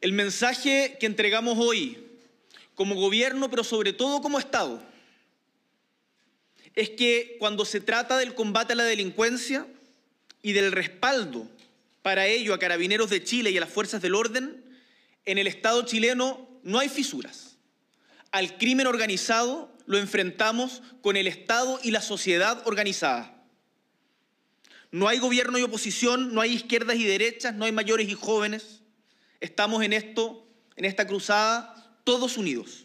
El mensaje que entregamos hoy como gobierno, pero sobre todo como Estado, es que cuando se trata del combate a la delincuencia y del respaldo para ello a carabineros de Chile y a las fuerzas del orden, en el Estado chileno no hay fisuras. Al crimen organizado lo enfrentamos con el Estado y la sociedad organizada. No hay gobierno y oposición, no hay izquierdas y derechas, no hay mayores y jóvenes. Estamos en esto, en esta cruzada, todos unidos.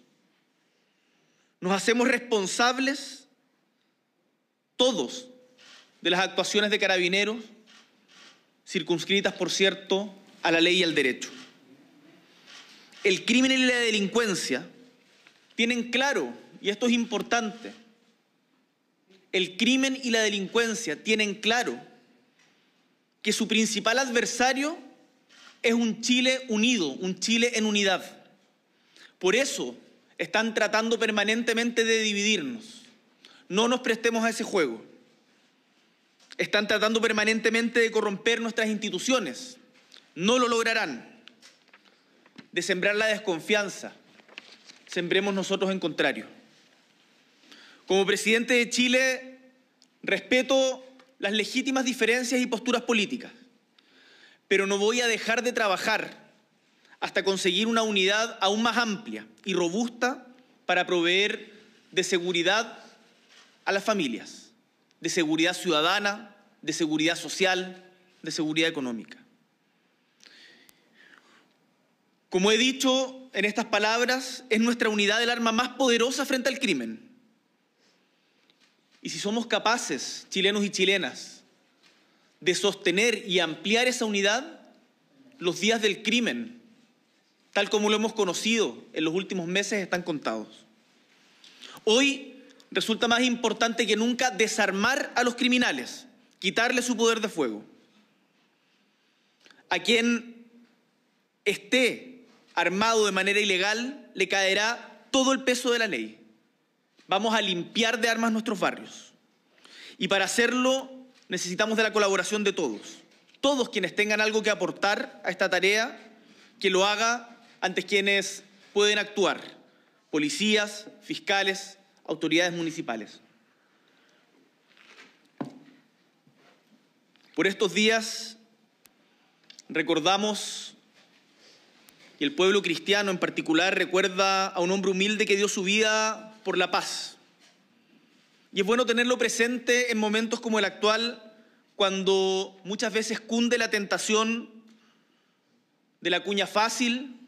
Nos hacemos responsables todos de las actuaciones de carabineros, circunscritas, por cierto, a la ley y al derecho. El crimen y la delincuencia tienen claro, y esto es importante, el crimen y la delincuencia tienen claro que su principal adversario es un Chile unido, un Chile en unidad. Por eso están tratando permanentemente de dividirnos. No nos prestemos a ese juego. Están tratando permanentemente de corromper nuestras instituciones. No lo lograrán. De sembrar la desconfianza. Sembremos nosotros en contrario. Como presidente de Chile, respeto las legítimas diferencias y posturas políticas, pero no voy a dejar de trabajar hasta conseguir una unidad aún más amplia y robusta para proveer de seguridad a las familias, de seguridad ciudadana, de seguridad social, de seguridad económica. Como he dicho en estas palabras, es nuestra unidad el arma más poderosa frente al crimen y si somos capaces, chilenos y chilenas, de sostener y ampliar esa unidad, los días del crimen, tal como lo hemos conocido en los últimos meses, están contados. Hoy resulta más importante que nunca desarmar a los criminales, quitarle su poder de fuego. A quien esté armado de manera ilegal le caerá todo el peso de la ley. Vamos a limpiar de armas nuestros barrios. Y para hacerlo necesitamos de la colaboración de todos. Todos quienes tengan algo que aportar a esta tarea, que lo haga ante quienes pueden actuar. Policías, fiscales, autoridades municipales. Por estos días recordamos, y el pueblo cristiano en particular recuerda a un hombre humilde que dio su vida por la paz. Y es bueno tenerlo presente en momentos como el actual, cuando muchas veces cunde la tentación de la cuña fácil,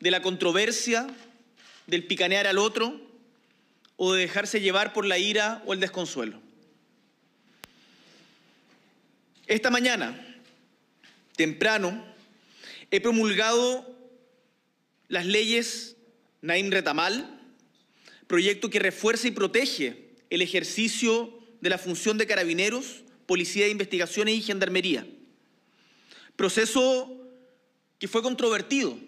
de la controversia, del picanear al otro o de dejarse llevar por la ira o el desconsuelo. Esta mañana, temprano, he promulgado las leyes Naim Retamal, proyecto que refuerza y protege el ejercicio de la función de carabineros, policía de investigaciones y gendarmería. Proceso que fue controvertido,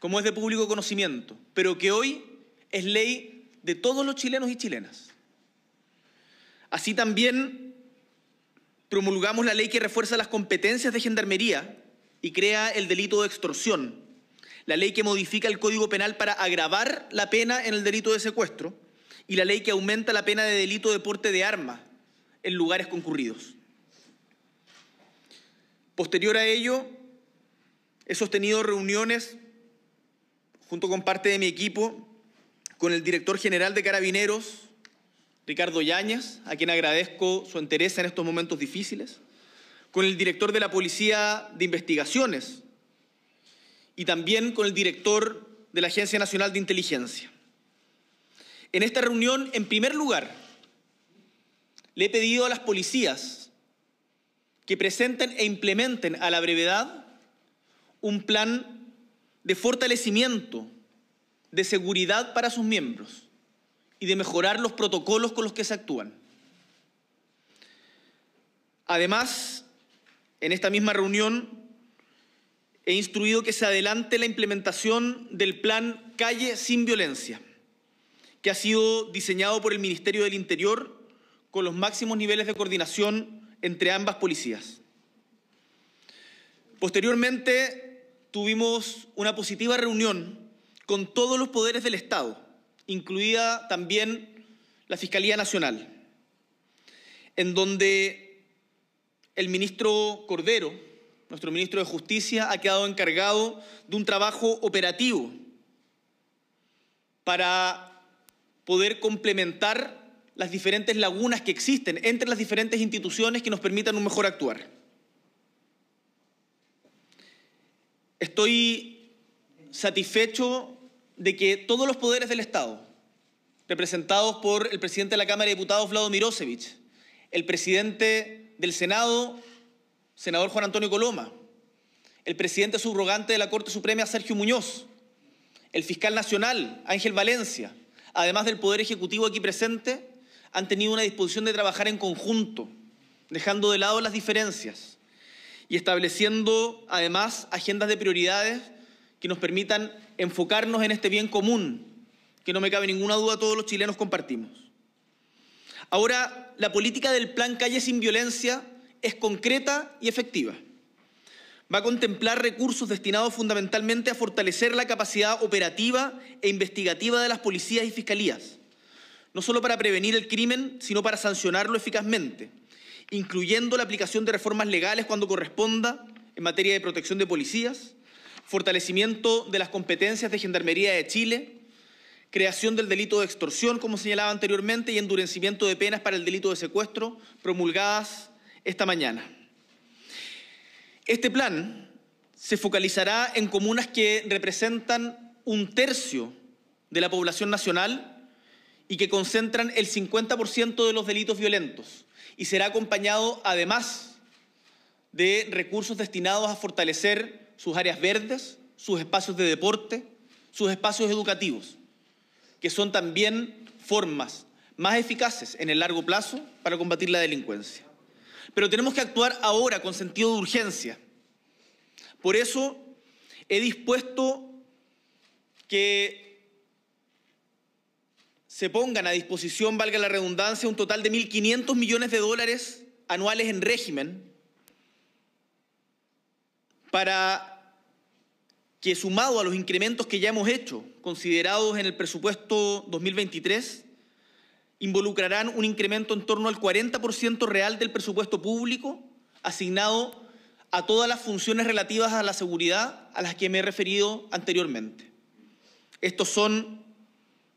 como es de público conocimiento, pero que hoy es ley de todos los chilenos y chilenas. Así también promulgamos la ley que refuerza las competencias de gendarmería y crea el delito de extorsión, la ley que modifica el Código Penal para agravar la pena en el delito de secuestro y la ley que aumenta la pena de delito de porte de arma en lugares concurridos. Posterior a ello, he sostenido reuniones junto con parte de mi equipo con el director general de Carabineros, Ricardo Yáñez, a quien agradezco su interés en estos momentos difíciles, con el director de la Policía de Investigaciones, y también con el director de la Agencia Nacional de Inteligencia. En esta reunión, en primer lugar, le he pedido a las policías que presenten e implementen a la brevedad un plan de fortalecimiento de seguridad para sus miembros y de mejorar los protocolos con los que se actúan. Además, en esta misma reunión he instruido que se adelante la implementación del plan Calle sin Violencia, que ha sido diseñado por el Ministerio del Interior con los máximos niveles de coordinación entre ambas policías. Posteriormente, tuvimos una positiva reunión con todos los poderes del Estado, incluida también la Fiscalía Nacional, en donde el ministro Cordero, nuestro ministro de Justicia, ha quedado encargado de un trabajo operativo para poder complementar las diferentes lagunas que existen entre las diferentes instituciones que nos permitan un mejor actuar. Estoy satisfecho de que todos los poderes del Estado, representados por el presidente de la Cámara de Diputados, Vlado Mirosevich, el presidente del Senado, senador Juan Antonio Coloma, el presidente subrogante de la Corte Suprema, Sergio Muñoz, el fiscal nacional, Ángel Valencia, además del Poder Ejecutivo aquí presente, han tenido una disposición de trabajar en conjunto, dejando de lado las diferencias y estableciendo además agendas de prioridades que nos permitan enfocarnos en este bien común, que no me cabe ninguna duda todos los chilenos compartimos. Ahora, la política del Plan Calle sin Violencia es concreta y efectiva. Va a contemplar recursos destinados fundamentalmente a fortalecer la capacidad operativa e investigativa de las policías y fiscalías, no solo para prevenir el crimen, sino para sancionarlo eficazmente, incluyendo la aplicación de reformas legales cuando corresponda en materia de protección de policías, fortalecimiento de las competencias de Gendarmería de Chile, creación del delito de extorsión, como señalaba anteriormente, y endurecimiento de penas para el delito de secuestro, promulgadas esta mañana. Este plan se focalizará en comunas que representan un tercio de la población nacional y que concentran el 50% de los delitos violentos y será acompañado además de recursos destinados a fortalecer sus áreas verdes, sus espacios de deporte, sus espacios educativos, que son también formas más eficaces en el largo plazo para combatir la delincuencia. Pero tenemos que actuar ahora con sentido de urgencia. Por eso he dispuesto que se pongan a disposición, valga la redundancia, un total de 1.500 millones de dólares anuales en régimen para que sumado a los incrementos que ya hemos hecho, considerados en el presupuesto 2023, involucrarán un incremento en torno al 40% real del presupuesto público asignado a todas las funciones relativas a la seguridad a las que me he referido anteriormente. Estos son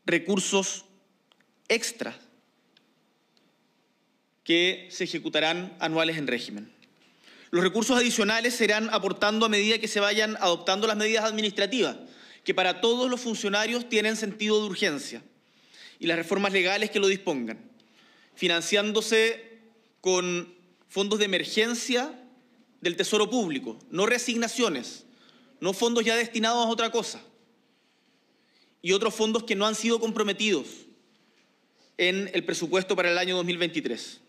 recursos extras que se ejecutarán anuales en régimen. Los recursos adicionales serán aportando a medida que se vayan adoptando las medidas administrativas, que para todos los funcionarios tienen sentido de urgencia, y las reformas legales que lo dispongan, financiándose con fondos de emergencia del Tesoro Público, no reasignaciones, no fondos ya destinados a otra cosa, y otros fondos que no han sido comprometidos en el presupuesto para el año 2023.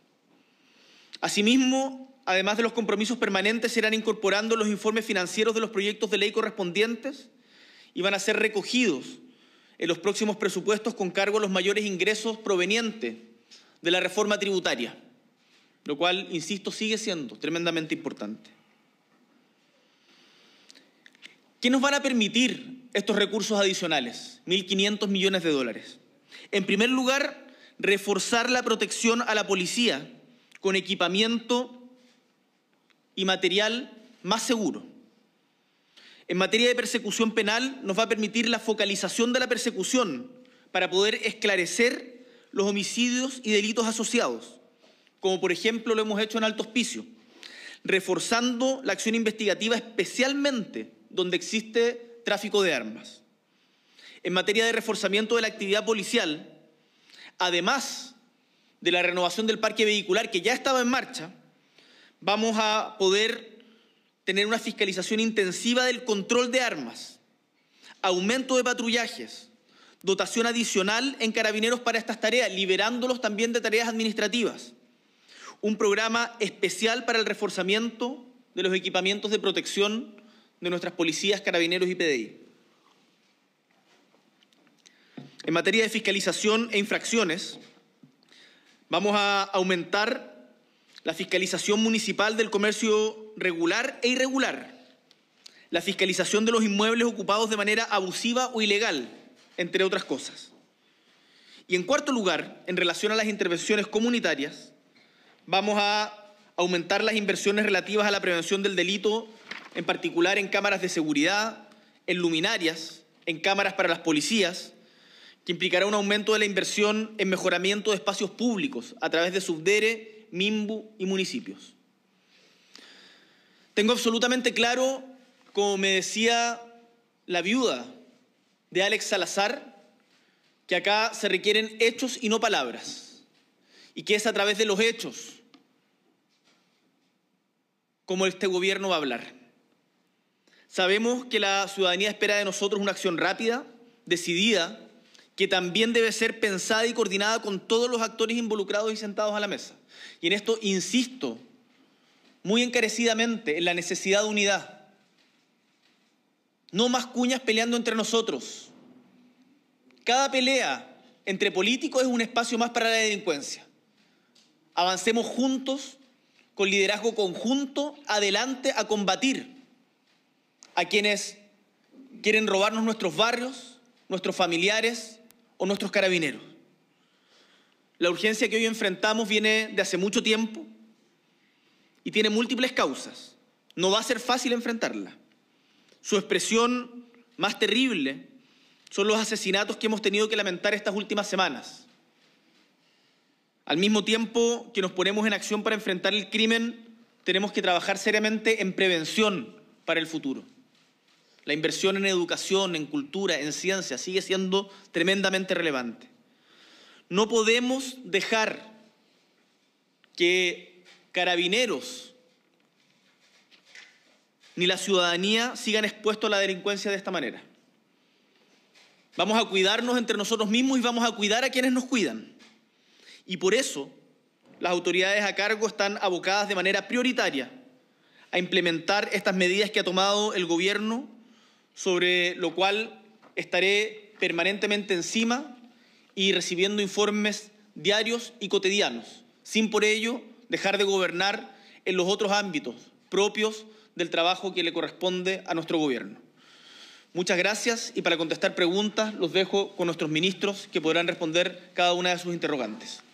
Asimismo, además de los compromisos permanentes, se irán incorporando los informes financieros de los proyectos de ley correspondientes y van a ser recogidos en los próximos presupuestos con cargo a los mayores ingresos provenientes de la reforma tributaria, lo cual, insisto, sigue siendo tremendamente importante. ¿Qué nos van a permitir estos recursos adicionales? 1.500 millones de dólares. En primer lugar, reforzar la protección a la policía con equipamiento y material más seguro. En materia de persecución penal nos va a permitir la focalización de la persecución para poder esclarecer los homicidios y delitos asociados, como por ejemplo lo hemos hecho en Alto Hospicio, reforzando la acción investigativa especialmente donde existe tráfico de armas. En materia de reforzamiento de la actividad policial, además de la renovación del parque vehicular que ya estaba en marcha, vamos a poder tener una fiscalización intensiva del control de armas, aumento de patrullajes, dotación adicional en carabineros para estas tareas, liberándolos también de tareas administrativas, un programa especial para el reforzamiento de los equipamientos de protección de nuestras policías, carabineros y PDI. En materia de fiscalización e infracciones, vamos a aumentar la fiscalización municipal del comercio regular e irregular, la fiscalización de los inmuebles ocupados de manera abusiva o ilegal, entre otras cosas. Y en cuarto lugar, en relación a las intervenciones comunitarias, vamos a aumentar las inversiones relativas a la prevención del delito, en particular en cámaras de seguridad, en luminarias, en cámaras para las policías, que implicará un aumento de la inversión en mejoramiento de espacios públicos a través de Subdere, MIMBU y municipios. Tengo absolutamente claro, como me decía la viuda de Alex Salazar, que acá se requieren hechos y no palabras, y que es a través de los hechos como este gobierno va a hablar. Sabemos que la ciudadanía espera de nosotros una acción rápida, decidida, que también debe ser pensada y coordinada con todos los actores involucrados y sentados a la mesa. Y en esto insisto muy encarecidamente en la necesidad de unidad. No más cuñas peleando entre nosotros. Cada pelea entre políticos es un espacio más para la delincuencia. Avancemos juntos, con liderazgo conjunto, adelante a combatir a quienes quieren robarnos nuestros barrios, nuestros familiares o nuestros carabineros. La urgencia que hoy enfrentamos viene de hace mucho tiempo y tiene múltiples causas. No va a ser fácil enfrentarla. Su expresión más terrible son los asesinatos que hemos tenido que lamentar estas últimas semanas. Al mismo tiempo que nos ponemos en acción para enfrentar el crimen, tenemos que trabajar seriamente en prevención para el futuro. La inversión en educación, en cultura, en ciencia sigue siendo tremendamente relevante. No podemos dejar que carabineros ni la ciudadanía sigan expuestos a la delincuencia de esta manera. Vamos a cuidarnos entre nosotros mismos y vamos a cuidar a quienes nos cuidan. Y por eso las autoridades a cargo están abocadas de manera prioritaria a implementar estas medidas que ha tomado el gobierno sobre lo cual estaré permanentemente encima y recibiendo informes diarios y cotidianos, sin por ello dejar de gobernar en los otros ámbitos propios del trabajo que le corresponde a nuestro gobierno. Muchas gracias y para contestar preguntas los dejo con nuestros ministros que podrán responder cada una de sus interrogantes.